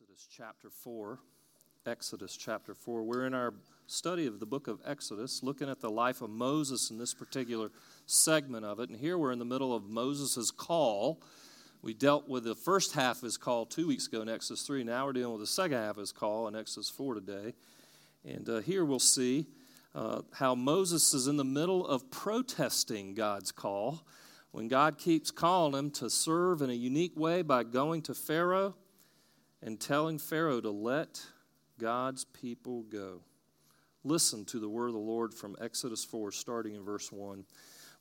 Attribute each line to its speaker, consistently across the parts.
Speaker 1: Exodus chapter 4. Exodus chapter 4. We're in our study of the book of Exodus, looking at the life of Moses in this particular segment of it. And here we're in the middle of Moses' call. We dealt with the first half of his call two weeks ago in Exodus 3. Now we're dealing with the second half of his call in Exodus 4 today. And uh, here we'll see uh, how Moses is in the middle of protesting God's call. When God keeps calling him to serve in a unique way by going to Pharaoh and telling Pharaoh to let God's people go. Listen to the word of the Lord from Exodus 4, starting in verse 1.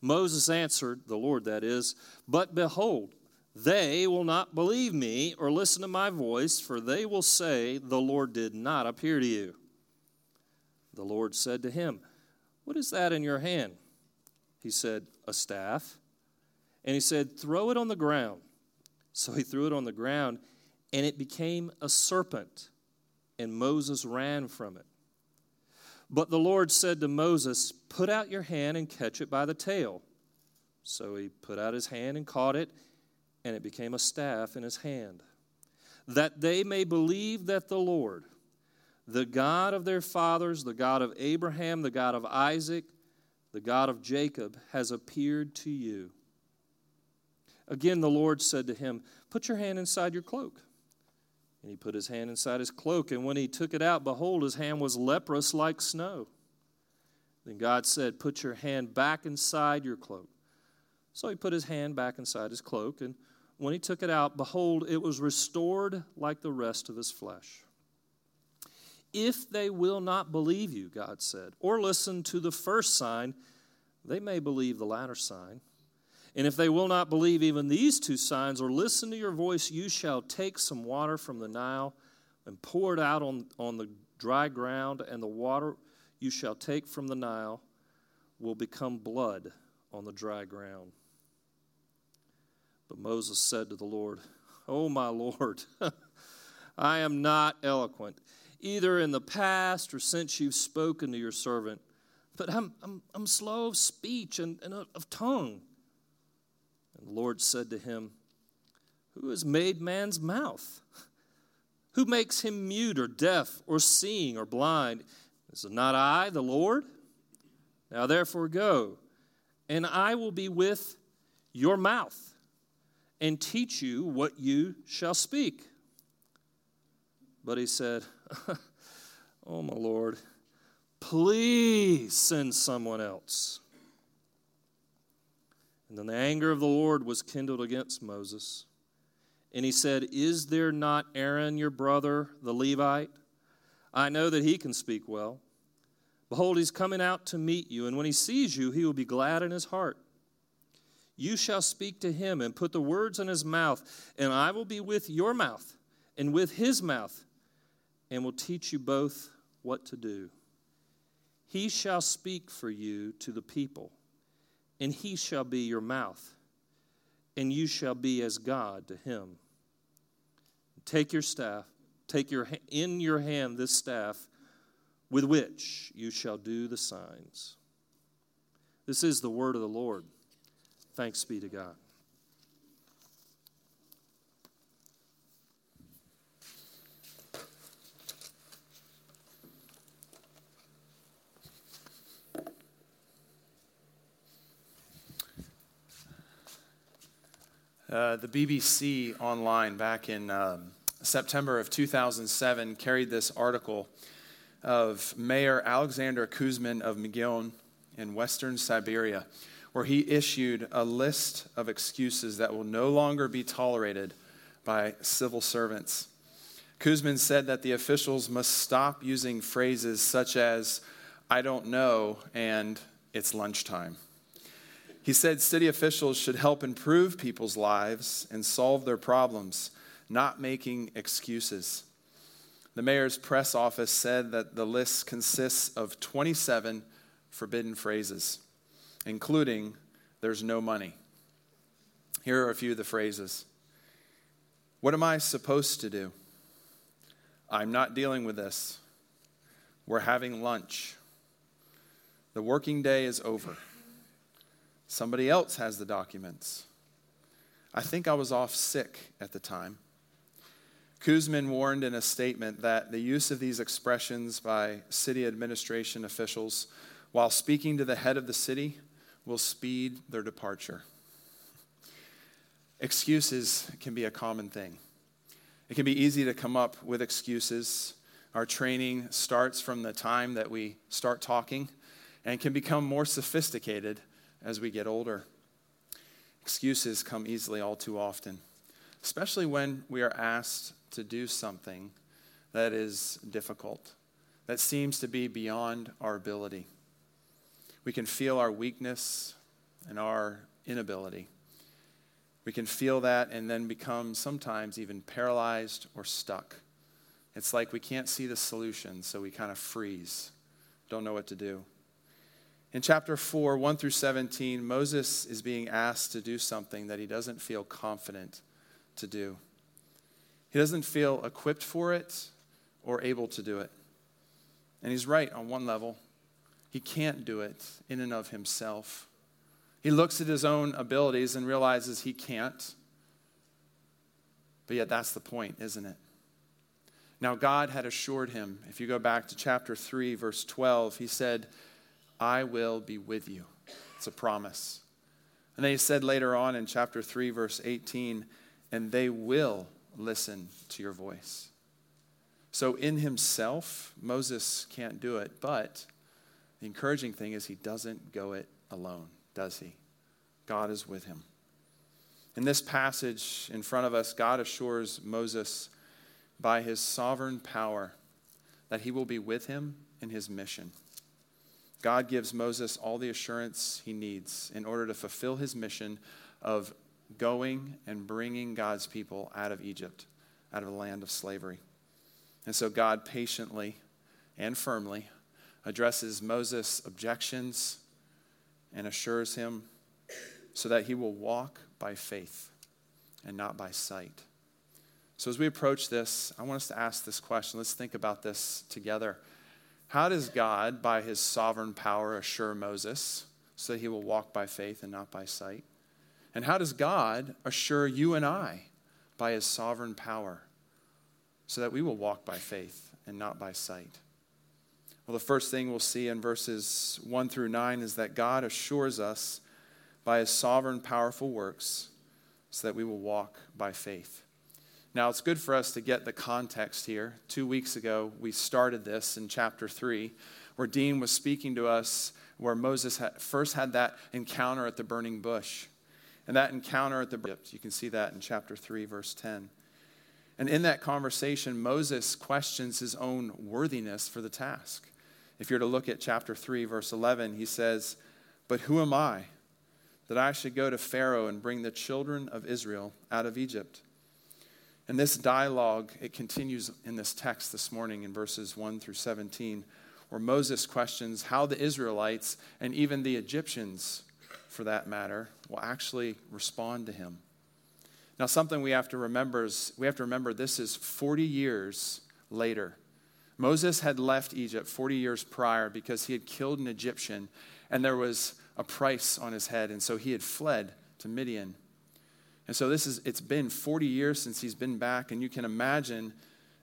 Speaker 1: Moses answered, the Lord that is, But behold, they will not believe me or listen to my voice, for they will say, The Lord did not appear to you. The Lord said to him, What is that in your hand? He said, A staff. And he said, Throw it on the ground. So he threw it on the ground and it became a serpent, and Moses ran from it. But the Lord said to Moses, Put out your hand and catch it by the tail. So he put out his hand and caught it, and it became a staff in his hand. That they may believe that the Lord, the God of their fathers, the God of Abraham, the God of Isaac, the God of Jacob, has appeared to you. Again, the Lord said to him, Put your hand inside your cloak. And he put his hand inside his cloak, and when he took it out, behold, his hand was leprous like snow. Then God said, Put your hand back inside your cloak. So he put his hand back inside his cloak, and when he took it out, behold, it was restored like the rest of his flesh. If they will not believe you, God said, or listen to the first sign, they may believe the latter sign. And if they will not believe even these two signs or listen to your voice, you shall take some water from the Nile and pour it out on, on the dry ground, and the water you shall take from the Nile will become blood on the dry ground. But Moses said to the Lord, Oh, my Lord, I am not eloquent, either in the past or since you've spoken to your servant, but I'm, I'm, I'm slow of speech and, and of tongue. The Lord said to him, Who has made man's mouth? Who makes him mute or deaf or seeing or blind? Is it not I, the Lord? Now therefore go, and I will be with your mouth and teach you what you shall speak. But he said, Oh, my Lord, please send someone else. And then the anger of the Lord was kindled against Moses. And he said, Is there not Aaron your brother, the Levite? I know that he can speak well. Behold, he's coming out to meet you, and when he sees you, he will be glad in his heart. You shall speak to him and put the words in his mouth, and I will be with your mouth and with his mouth, and will teach you both what to do. He shall speak for you to the people and he shall be your mouth, and you shall be as God to him. Take your staff, take your in your hand this staff with which you shall do the signs. This is the word of the Lord. Thanks be to God.
Speaker 2: Uh, the BBC online back in um, September of 2007 carried this article of Mayor Alexander Kuzmin of Megion in western Siberia, where he issued a list of excuses that will no longer be tolerated by civil servants. Kuzmin said that the officials must stop using phrases such as, I don't know, and it's lunchtime. He said city officials should help improve people's lives and solve their problems, not making excuses. The mayor's press office said that the list consists of 27 forbidden phrases, including, there's no money. Here are a few of the phrases What am I supposed to do? I'm not dealing with this. We're having lunch. The working day is over. Somebody else has the documents. I think I was off sick at the time. Kuzmin warned in a statement that the use of these expressions by city administration officials while speaking to the head of the city will speed their departure. Excuses can be a common thing. It can be easy to come up with excuses. Our training starts from the time that we start talking and can become more sophisticated as we get older. Excuses come easily all too often, especially when we are asked to do something that is difficult, that seems to be beyond our ability. We can feel our weakness and our inability. We can feel that and then become sometimes even paralyzed or stuck. It's like we can't see the solution, so we kind of freeze, don't know what to do. In chapter 4, 1 through 17, Moses is being asked to do something that he doesn't feel confident to do. He doesn't feel equipped for it or able to do it. And he's right on one level. He can't do it in and of himself. He looks at his own abilities and realizes he can't. But yet, that's the point, isn't it? Now, God had assured him, if you go back to chapter 3, verse 12, he said, I will be with you. It's a promise. And then he said later on in chapter 3, verse 18, and they will listen to your voice. So, in himself, Moses can't do it, but the encouraging thing is he doesn't go it alone does he? God is with him. In this passage in front of us, God assures Moses by his sovereign power that he will be with him in his mission. God gives Moses all the assurance he needs in order to fulfill his mission of going and bringing God's people out of Egypt, out of the land of slavery. And so God patiently and firmly addresses Moses' objections and assures him so that he will walk by faith and not by sight. So, as we approach this, I want us to ask this question. Let's think about this together. How does God, by his sovereign power, assure Moses so that he will walk by faith and not by sight? And how does God assure you and I by his sovereign power so that we will walk by faith and not by sight? Well, the first thing we'll see in verses 1 through 9 is that God assures us by his sovereign, powerful works so that we will walk by faith. Now, it's good for us to get the context here. Two weeks ago, we started this in chapter 3, where Dean was speaking to us, where Moses had, first had that encounter at the burning bush. And that encounter at the you can see that in chapter 3, verse 10. And in that conversation, Moses questions his own worthiness for the task. If you're to look at chapter 3, verse 11, he says, But who am I that I should go to Pharaoh and bring the children of Israel out of Egypt? And this dialogue, it continues in this text this morning in verses 1 through 17, where Moses questions how the Israelites and even the Egyptians, for that matter, will actually respond to him. Now, something we have to remember is we have to remember this is 40 years later. Moses had left Egypt 40 years prior because he had killed an Egyptian and there was a price on his head. And so he had fled to Midian. And so this is, it's been 40 years since he's been back. And you can imagine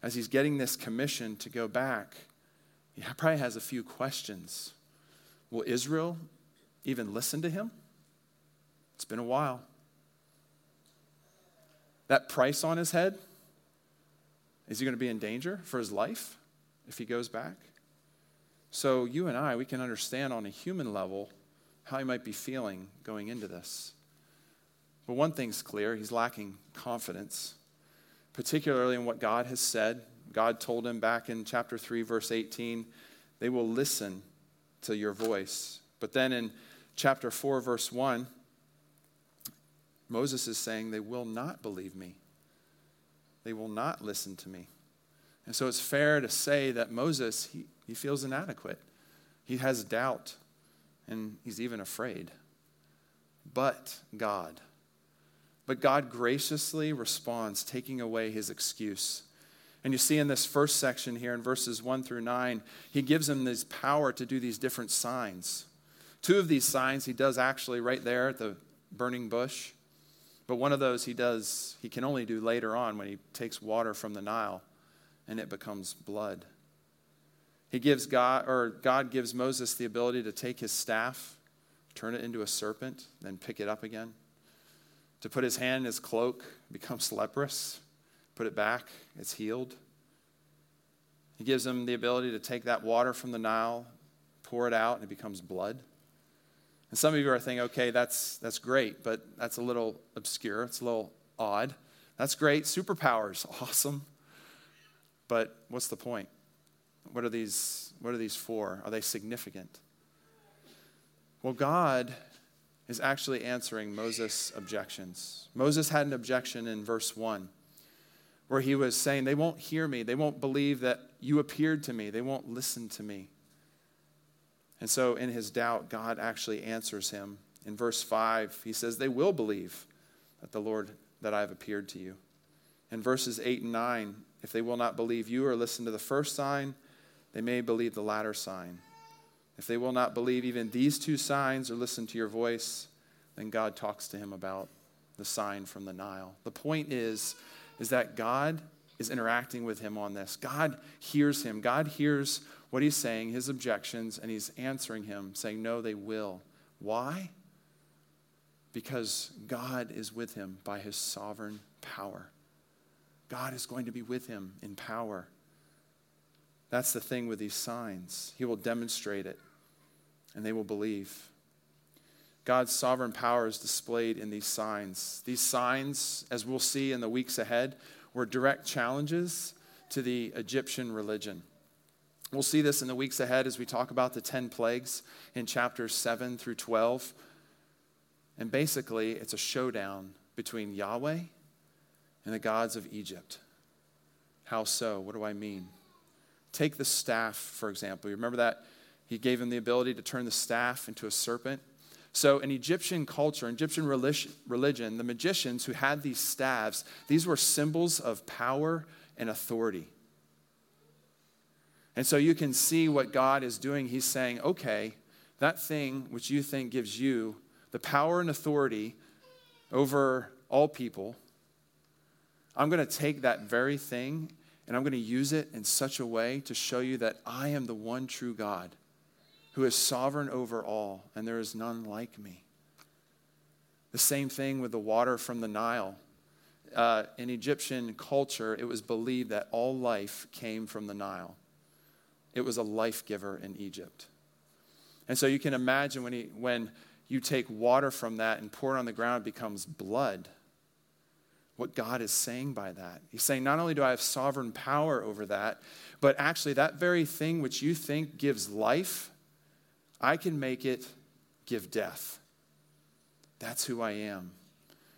Speaker 2: as he's getting this commission to go back, he probably has a few questions. Will Israel even listen to him? It's been a while. That price on his head, is he going to be in danger for his life? if he goes back. So, you and I, we can understand on a human level how he might be feeling going into this. But one thing's clear he's lacking confidence, particularly in what God has said. God told him back in chapter 3, verse 18, they will listen to your voice. But then in chapter 4, verse 1, Moses is saying, They will not believe me. They will not listen to me. And so it's fair to say that Moses, he, he feels inadequate. He has doubt, and he's even afraid. But God. But God graciously responds, taking away his excuse. And you see in this first section here in verses 1 through 9, he gives him this power to do these different signs. Two of these signs he does actually right there at the burning bush. But one of those he does, he can only do later on when he takes water from the Nile and it becomes blood. He gives God, or God gives Moses the ability to take his staff, turn it into a serpent, then pick it up again. To put his hand in his cloak, becomes leprous, put it back, it's healed. He gives him the ability to take that water from the Nile, pour it out, and it becomes blood. And some of you are thinking, okay, that's, that's great, but that's a little obscure. It's a little odd. That's great. Superpowers, awesome. But what's the point? What are these, what are these for? Are they significant? Well, God is actually answering Moses' objections. Moses had an objection in verse 1 where he was saying, They won't hear me. They won't believe that you appeared to me. They won't listen to me. And so, in his doubt, God actually answers him. In verse 5, he says, They will believe that the Lord, that I have appeared to you. In verses 8 and 9, if they will not believe you or listen to the first sign, they may believe the latter sign. If they will not believe even these two signs or listen to your voice, then God talks to him about the sign from the Nile. The point is, is that God is interacting with him on this. God hears him. God hears what he's saying, his objections, and he's answering him, saying, No, they will. Why? Because God is with him by his sovereign power. God is going to be with him in power. That's the thing with these signs. He will demonstrate it, and they will believe. God's sovereign power is displayed in these signs. These signs, as we'll see in the weeks ahead, were direct challenges to the Egyptian religion. We'll see this in the weeks ahead as we talk about the 10 plagues in chapters 7 through 12. And basically, it's a showdown between Yahweh and the gods of Egypt. How so? What do I mean? Take the staff, for example. You remember that? He gave him the ability to turn the staff into a serpent. So, in Egyptian culture, Egyptian religion, the magicians who had these staves, these were symbols of power and authority. And so you can see what God is doing. He's saying, okay, that thing which you think gives you the power and authority over all people, I'm going to take that very thing and I'm going to use it in such a way to show you that I am the one true God who is sovereign over all, and there is none like me. The same thing with the water from the Nile. Uh, in Egyptian culture, it was believed that all life came from the Nile. It was a life giver in Egypt. And so you can imagine when, he, when you take water from that and pour it on the ground, it becomes blood. What God is saying by that. He's saying, not only do I have sovereign power over that, but actually, that very thing which you think gives life, I can make it give death. That's who I am.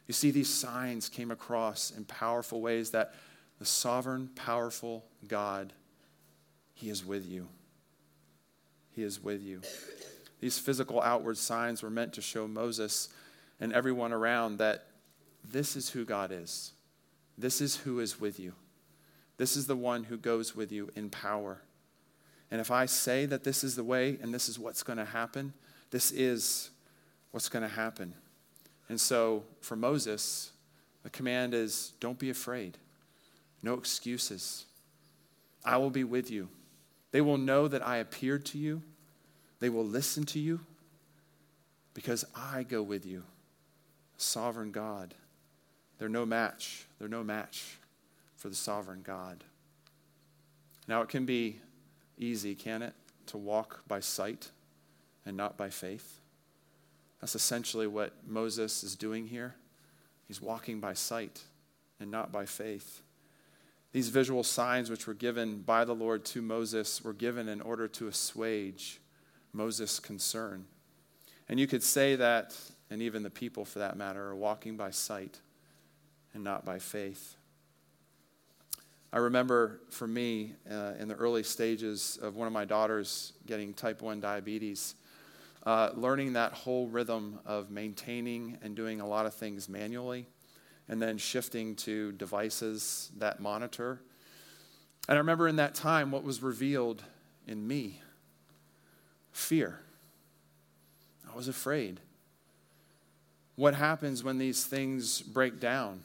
Speaker 2: You see, these signs came across in powerful ways that the sovereign, powerful God he is with you. He is with you. These physical outward signs were meant to show Moses and everyone around that this is who God is. This is who is with you. This is the one who goes with you in power. And if I say that this is the way and this is what's going to happen, this is what's going to happen. And so for Moses, the command is don't be afraid, no excuses. I will be with you. They will know that I appeared to you. They will listen to you because I go with you. Sovereign God. They're no match. They're no match for the sovereign God. Now, it can be easy, can it, to walk by sight and not by faith? That's essentially what Moses is doing here. He's walking by sight and not by faith. These visual signs, which were given by the Lord to Moses, were given in order to assuage Moses' concern. And you could say that, and even the people for that matter, are walking by sight and not by faith. I remember for me, uh, in the early stages of one of my daughters getting type 1 diabetes, uh, learning that whole rhythm of maintaining and doing a lot of things manually and then shifting to devices that monitor. And I remember in that time what was revealed in me fear. I was afraid. What happens when these things break down?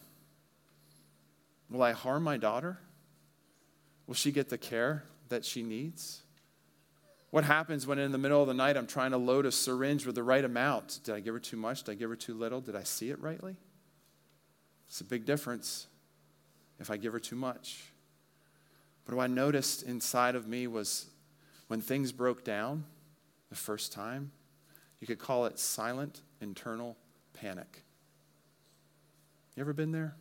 Speaker 2: Will I harm my daughter? Will she get the care that she needs? What happens when in the middle of the night I'm trying to load a syringe with the right amount? Did I give her too much? Did I give her too little? Did I see it rightly? It's a big difference if I give her too much. But what I noticed inside of me was when things broke down the first time, you could call it silent internal panic. You ever been there?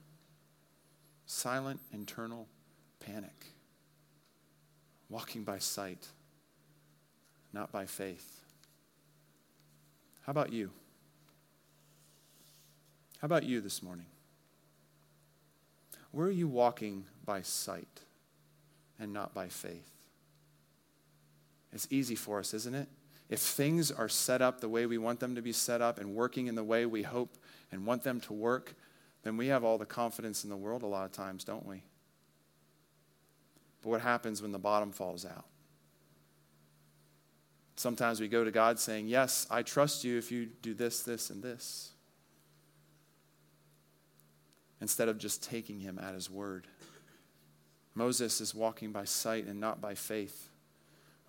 Speaker 2: Silent internal panic. Walking by sight not by faith. How about you? How about you this morning? Where are you walking by sight and not by faith? It's easy for us, isn't it? If things are set up the way we want them to be set up and working in the way we hope and want them to work, then we have all the confidence in the world a lot of times, don't we? But what happens when the bottom falls out? Sometimes we go to God saying, Yes, I trust you if you do this, this, and this. Instead of just taking him at his word. Moses is walking by sight and not by faith.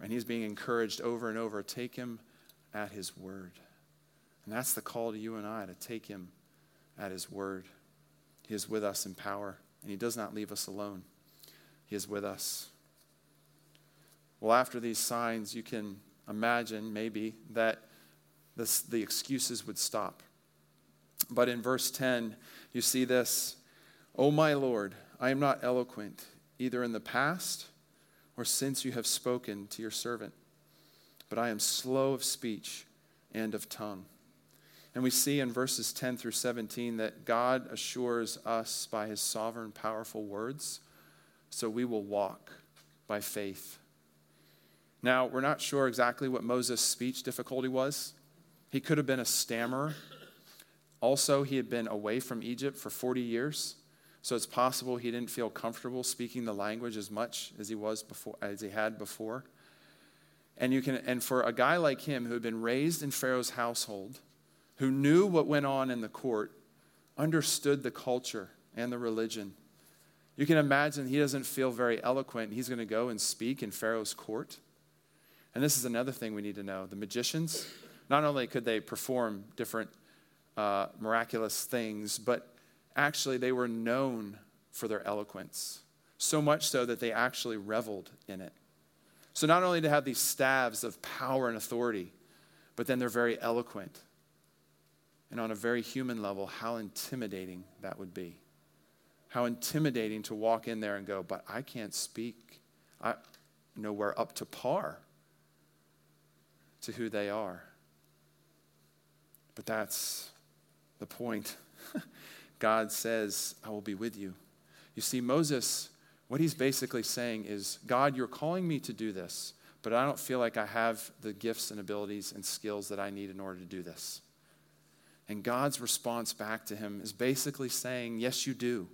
Speaker 2: And he's being encouraged over and over take him at his word. And that's the call to you and I to take him at his word. He is with us in power, and he does not leave us alone. He is with us. Well, after these signs, you can imagine maybe that this, the excuses would stop. But in verse 10, you see this O my Lord, I am not eloquent, either in the past or since you have spoken to your servant, but I am slow of speech and of tongue. And we see in verses 10 through 17 that God assures us by his sovereign, powerful words, so we will walk by faith now, we're not sure exactly what Moses' speech difficulty was. He could have been a stammerer. Also, he had been away from Egypt for 40 years, so it's possible he didn't feel comfortable speaking the language as much as he was before as he had before. And you can and for a guy like him who had been raised in Pharaoh's household, who knew what went on in the court, understood the culture and the religion. You can imagine he doesn't feel very eloquent. He's going to go and speak in Pharaoh's court. And this is another thing we need to know. The magicians, not only could they perform different uh, miraculous things, but actually they were known for their eloquence. So much so that they actually reveled in it. So not only to have these staves of power and authority, but then they're very eloquent. And on a very human level, how intimidating that would be. How intimidating to walk in there and go, but I can't speak. I nowhere up to par to who they are. But that's the point. God says, I will be with you. You see, Moses, what he's basically saying is, God, you're calling me to do this, but I don't feel like I have the gifts and abilities and skills that I need in order to do this. And God's response back to him is basically saying, Yes, you do.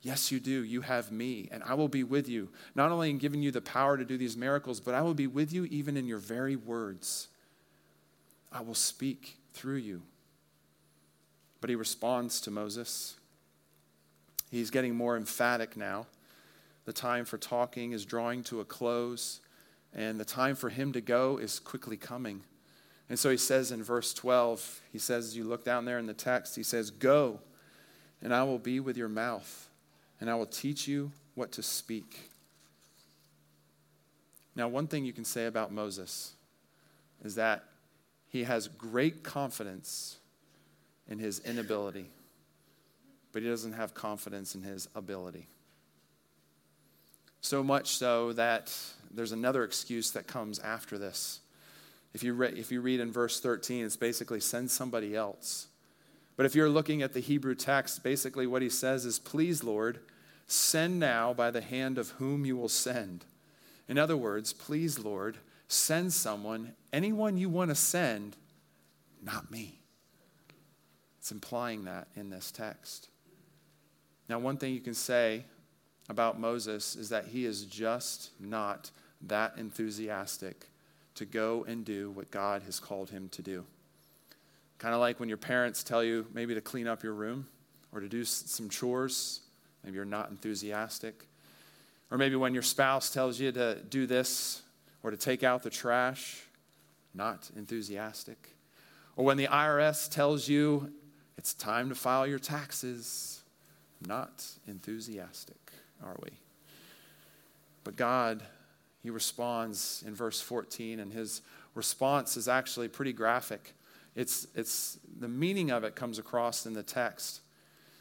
Speaker 2: Yes, you do. You have me, and I will be with you, not only in giving you the power to do these miracles, but I will be with you even in your very words. I will speak through you. But he responds to Moses. He's getting more emphatic now. The time for talking is drawing to a close, and the time for him to go is quickly coming. And so he says in verse 12, he says, as you look down there in the text, he says, Go, and I will be with your mouth and I will teach you what to speak. Now, one thing you can say about Moses is that he has great confidence in his inability, but he doesn't have confidence in his ability. So much so that there's another excuse that comes after this. If you, re- if you read in verse 13, it's basically send somebody else. But if you're looking at the Hebrew text, basically what he says is, Please, Lord, Send now by the hand of whom you will send. In other words, please, Lord, send someone, anyone you want to send, not me. It's implying that in this text. Now, one thing you can say about Moses is that he is just not that enthusiastic to go and do what God has called him to do. Kind of like when your parents tell you maybe to clean up your room or to do some chores. Maybe you're not enthusiastic. Or maybe when your spouse tells you to do this or to take out the trash, not enthusiastic. Or when the IRS tells you it's time to file your taxes, not enthusiastic, are we? But God, He responds in verse 14, and His response is actually pretty graphic. It's, it's, the meaning of it comes across in the text.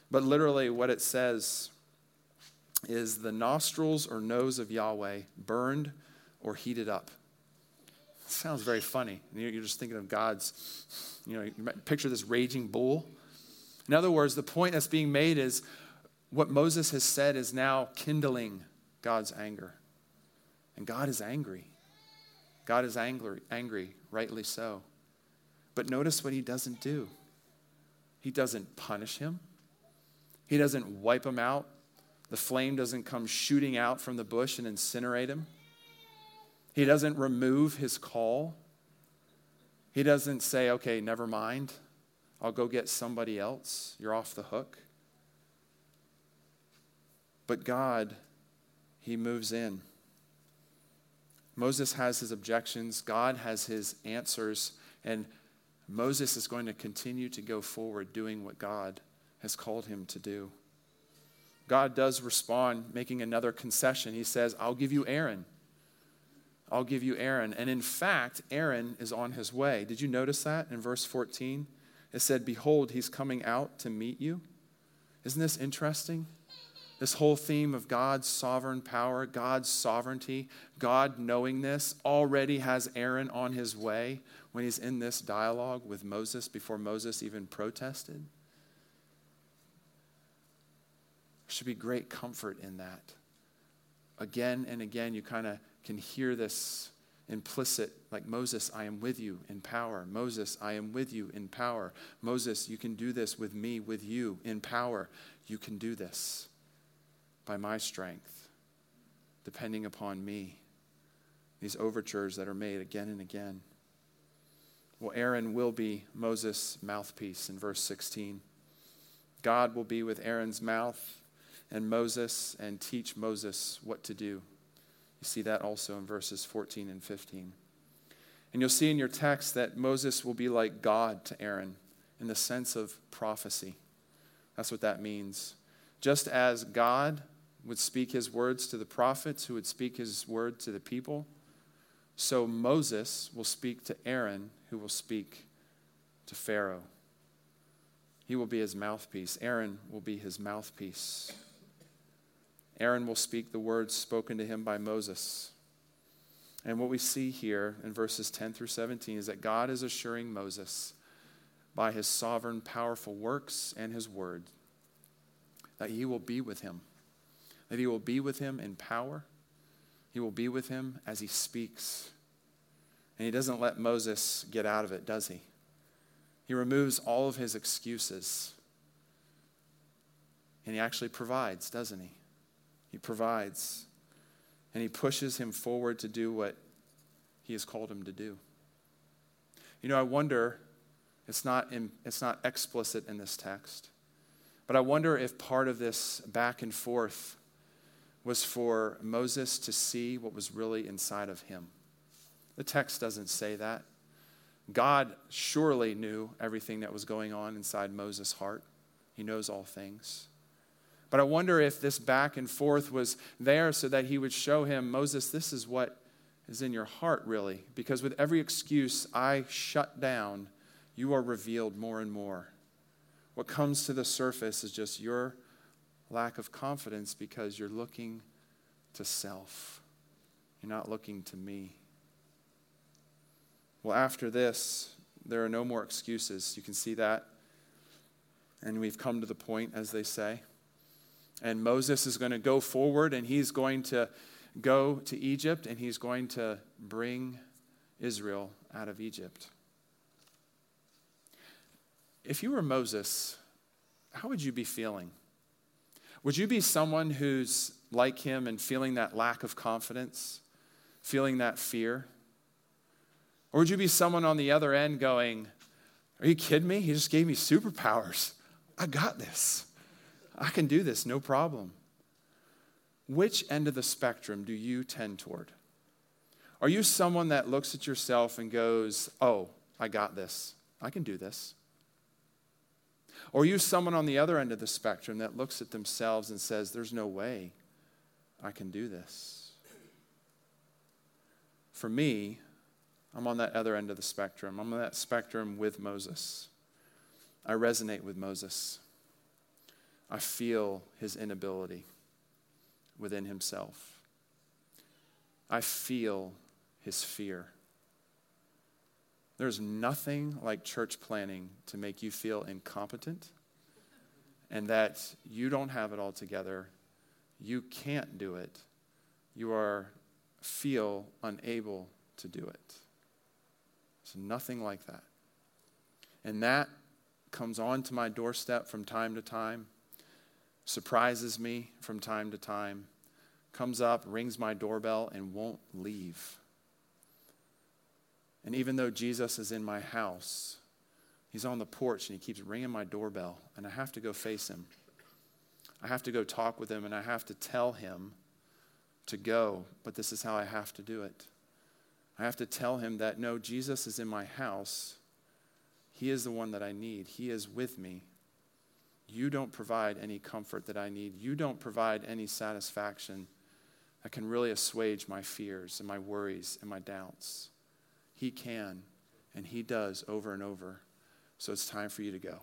Speaker 2: But literally, what it says is the nostrils or nose of Yahweh burned or heated up. It sounds very funny. You're just thinking of God's, you know, you picture this raging bull. In other words, the point that's being made is what Moses has said is now kindling God's anger. And God is angry. God is angry, angry, rightly so. But notice what he doesn't do. He doesn't punish him. He doesn't wipe him out. The flame doesn't come shooting out from the bush and incinerate him. He doesn't remove his call. He doesn't say, okay, never mind. I'll go get somebody else. You're off the hook. But God, He moves in. Moses has his objections, God has his answers, and Moses is going to continue to go forward doing what God has called him to do. God does respond, making another concession. He says, I'll give you Aaron. I'll give you Aaron. And in fact, Aaron is on his way. Did you notice that in verse 14? It said, Behold, he's coming out to meet you. Isn't this interesting? This whole theme of God's sovereign power, God's sovereignty, God knowing this already has Aaron on his way when he's in this dialogue with Moses before Moses even protested. There should be great comfort in that. Again and again, you kind of can hear this implicit, like Moses, I am with you in power. Moses, I am with you in power. Moses, you can do this with me, with you in power. You can do this by my strength, depending upon me. These overtures that are made again and again. Well, Aaron will be Moses' mouthpiece in verse 16. God will be with Aaron's mouth and Moses and teach Moses what to do. You see that also in verses 14 and 15. And you'll see in your text that Moses will be like God to Aaron in the sense of prophecy. That's what that means. Just as God would speak his words to the prophets who would speak his word to the people, so Moses will speak to Aaron who will speak to Pharaoh. He will be his mouthpiece. Aaron will be his mouthpiece. Aaron will speak the words spoken to him by Moses. And what we see here in verses 10 through 17 is that God is assuring Moses by his sovereign, powerful works and his word that he will be with him, that he will be with him in power, he will be with him as he speaks. And he doesn't let Moses get out of it, does he? He removes all of his excuses. And he actually provides, doesn't he? He provides. And He pushes him forward to do what He has called him to do. You know, I wonder, it's not, in, it's not explicit in this text, but I wonder if part of this back and forth was for Moses to see what was really inside of him. The text doesn't say that. God surely knew everything that was going on inside Moses' heart. He knows all things. But I wonder if this back and forth was there so that he would show him, Moses, this is what is in your heart, really. Because with every excuse I shut down, you are revealed more and more. What comes to the surface is just your lack of confidence because you're looking to self. You're not looking to me. Well, after this, there are no more excuses. You can see that. And we've come to the point, as they say. And Moses is going to go forward and he's going to go to Egypt and he's going to bring Israel out of Egypt. If you were Moses, how would you be feeling? Would you be someone who's like him and feeling that lack of confidence, feeling that fear? Or would you be someone on the other end going, Are you kidding me? He just gave me superpowers. I got this. I can do this, no problem. Which end of the spectrum do you tend toward? Are you someone that looks at yourself and goes, Oh, I got this. I can do this? Or are you someone on the other end of the spectrum that looks at themselves and says, There's no way I can do this? For me, I'm on that other end of the spectrum. I'm on that spectrum with Moses. I resonate with Moses. I feel his inability within himself. I feel his fear. There's nothing like church planning to make you feel incompetent and that you don't have it all together. You can't do it. You are feel unable to do it. It's nothing like that. And that comes onto my doorstep from time to time, surprises me from time to time, comes up, rings my doorbell, and won't leave. And even though Jesus is in my house, he's on the porch and he keeps ringing my doorbell, and I have to go face him. I have to go talk with him, and I have to tell him to go, but this is how I have to do it. I have to tell him that no, Jesus is in my house. He is the one that I need. He is with me. You don't provide any comfort that I need. You don't provide any satisfaction that can really assuage my fears and my worries and my doubts. He can, and He does over and over. So it's time for you to go.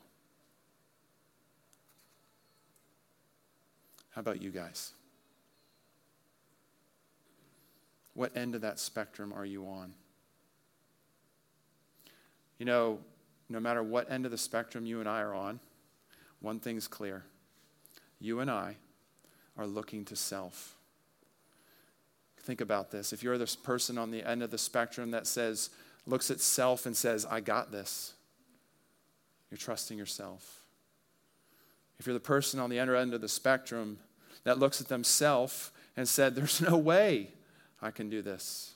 Speaker 2: How about you guys? What end of that spectrum are you on? You know, no matter what end of the spectrum you and I are on, one thing's clear. You and I are looking to self. Think about this. If you're this person on the end of the spectrum that says, looks at self and says, I got this, you're trusting yourself. If you're the person on the other end of the spectrum that looks at themselves and said, There's no way I can do this,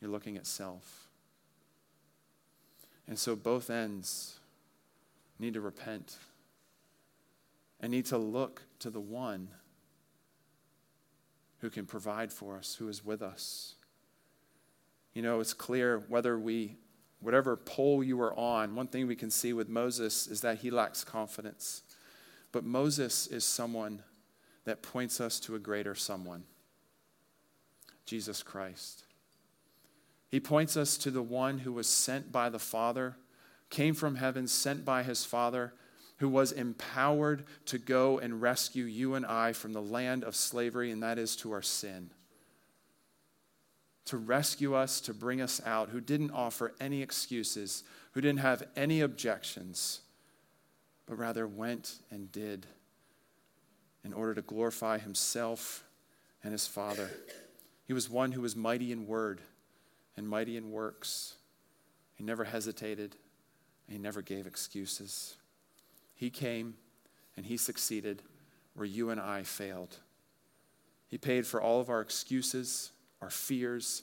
Speaker 2: you're looking at self. And so both ends need to repent and need to look to the one who can provide for us, who is with us. You know, it's clear whether we, whatever pole you are on, one thing we can see with Moses is that he lacks confidence. But Moses is someone that points us to a greater someone Jesus Christ. He points us to the one who was sent by the Father, came from heaven, sent by his Father who was empowered to go and rescue you and I from the land of slavery, and that is to our sin. To rescue us, to bring us out, who didn't offer any excuses, who didn't have any objections, but rather went and did in order to glorify himself and his Father. He was one who was mighty in word and mighty in works. He never hesitated, he never gave excuses. He came and he succeeded where you and I failed. He paid for all of our excuses, our fears,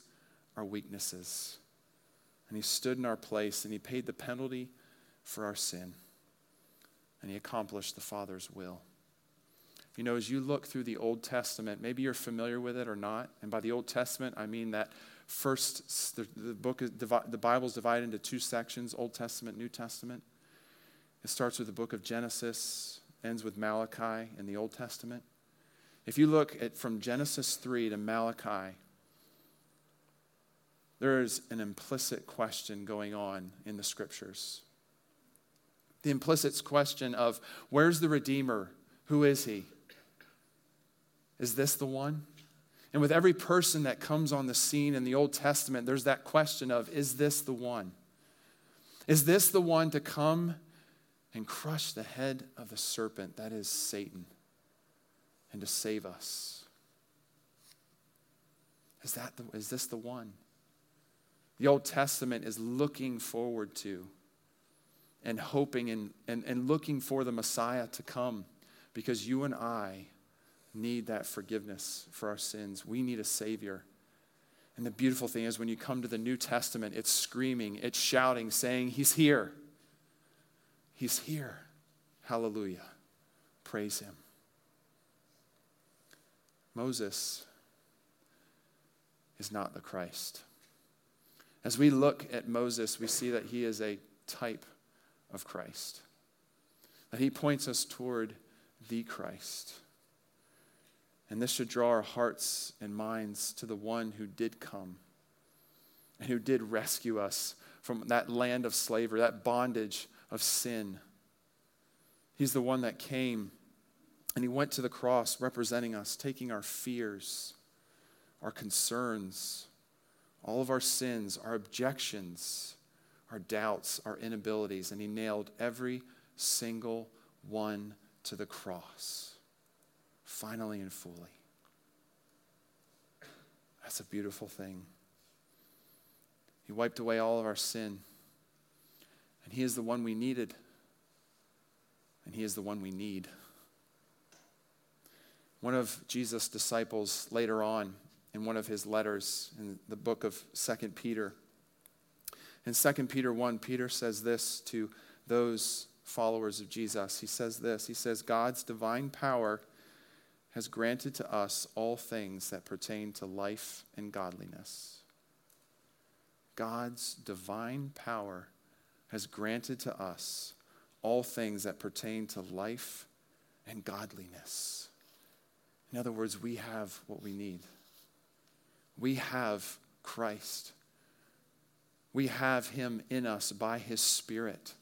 Speaker 2: our weaknesses. And he stood in our place and he paid the penalty for our sin. And he accomplished the Father's will. You know, as you look through the Old Testament, maybe you're familiar with it or not. And by the Old Testament, I mean that first, the, the book, is, the Bible is divided into two sections Old Testament, New Testament. It starts with the book of Genesis, ends with Malachi in the Old Testament. If you look at from Genesis 3 to Malachi, there is an implicit question going on in the scriptures. The implicit question of where's the Redeemer? Who is he? Is this the one? And with every person that comes on the scene in the Old Testament, there's that question of is this the one? Is this the one to come and crush the head of the serpent, that is Satan, and to save us. Is, that the, is this the one? The Old Testament is looking forward to and hoping and, and, and looking for the Messiah to come because you and I need that forgiveness for our sins. We need a Savior. And the beautiful thing is when you come to the New Testament, it's screaming, it's shouting, saying, He's here. He's here. Hallelujah. Praise him. Moses is not the Christ. As we look at Moses, we see that he is a type of Christ, that he points us toward the Christ. And this should draw our hearts and minds to the one who did come and who did rescue us from that land of slavery, that bondage of sin. He's the one that came and he went to the cross representing us, taking our fears, our concerns, all of our sins, our objections, our doubts, our inabilities, and he nailed every single one to the cross, finally and fully. That's a beautiful thing. He wiped away all of our sin, and he is the one we needed, and he is the one we need. One of Jesus' disciples later on in one of his letters in the book of 2 Peter. In 2 Peter 1, Peter says this to those followers of Jesus. He says this He says, God's divine power has granted to us all things that pertain to life and godliness. God's divine power has granted to us all things that pertain to life and godliness. In other words, we have what we need. We have Christ. We have him in us by his Spirit.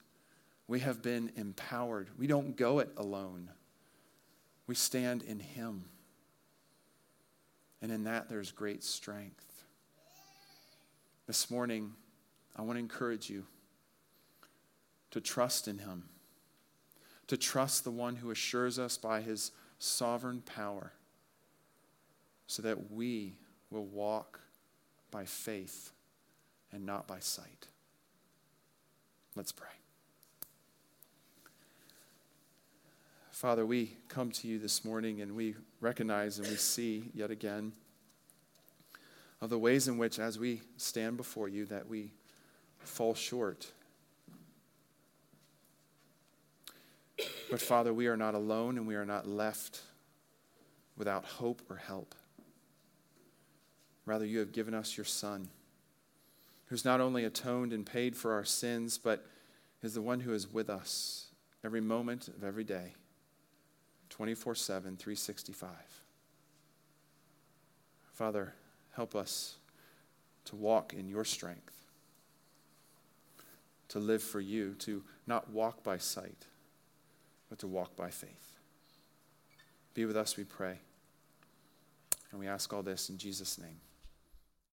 Speaker 2: We have been empowered. We don't go it alone. We stand in him. And in that, there's great strength. This morning, I want to encourage you to trust in him, to trust the one who assures us by his sovereign power so that we will walk by faith and not by sight. Let's pray. Father, we come to you this morning and we recognize and we see yet again of the ways in which, as we stand before you, that we fall short. But Father, we are not alone and we are not left without hope or help. Rather, you have given us your Son, who's not only atoned and paid for our sins, but is the one who is with us every moment of every day, 24 7, 365. Father, help us to walk in your strength, to live for you, to not walk by sight, but to walk by faith. Be with us, we pray. And we ask all this in Jesus' name.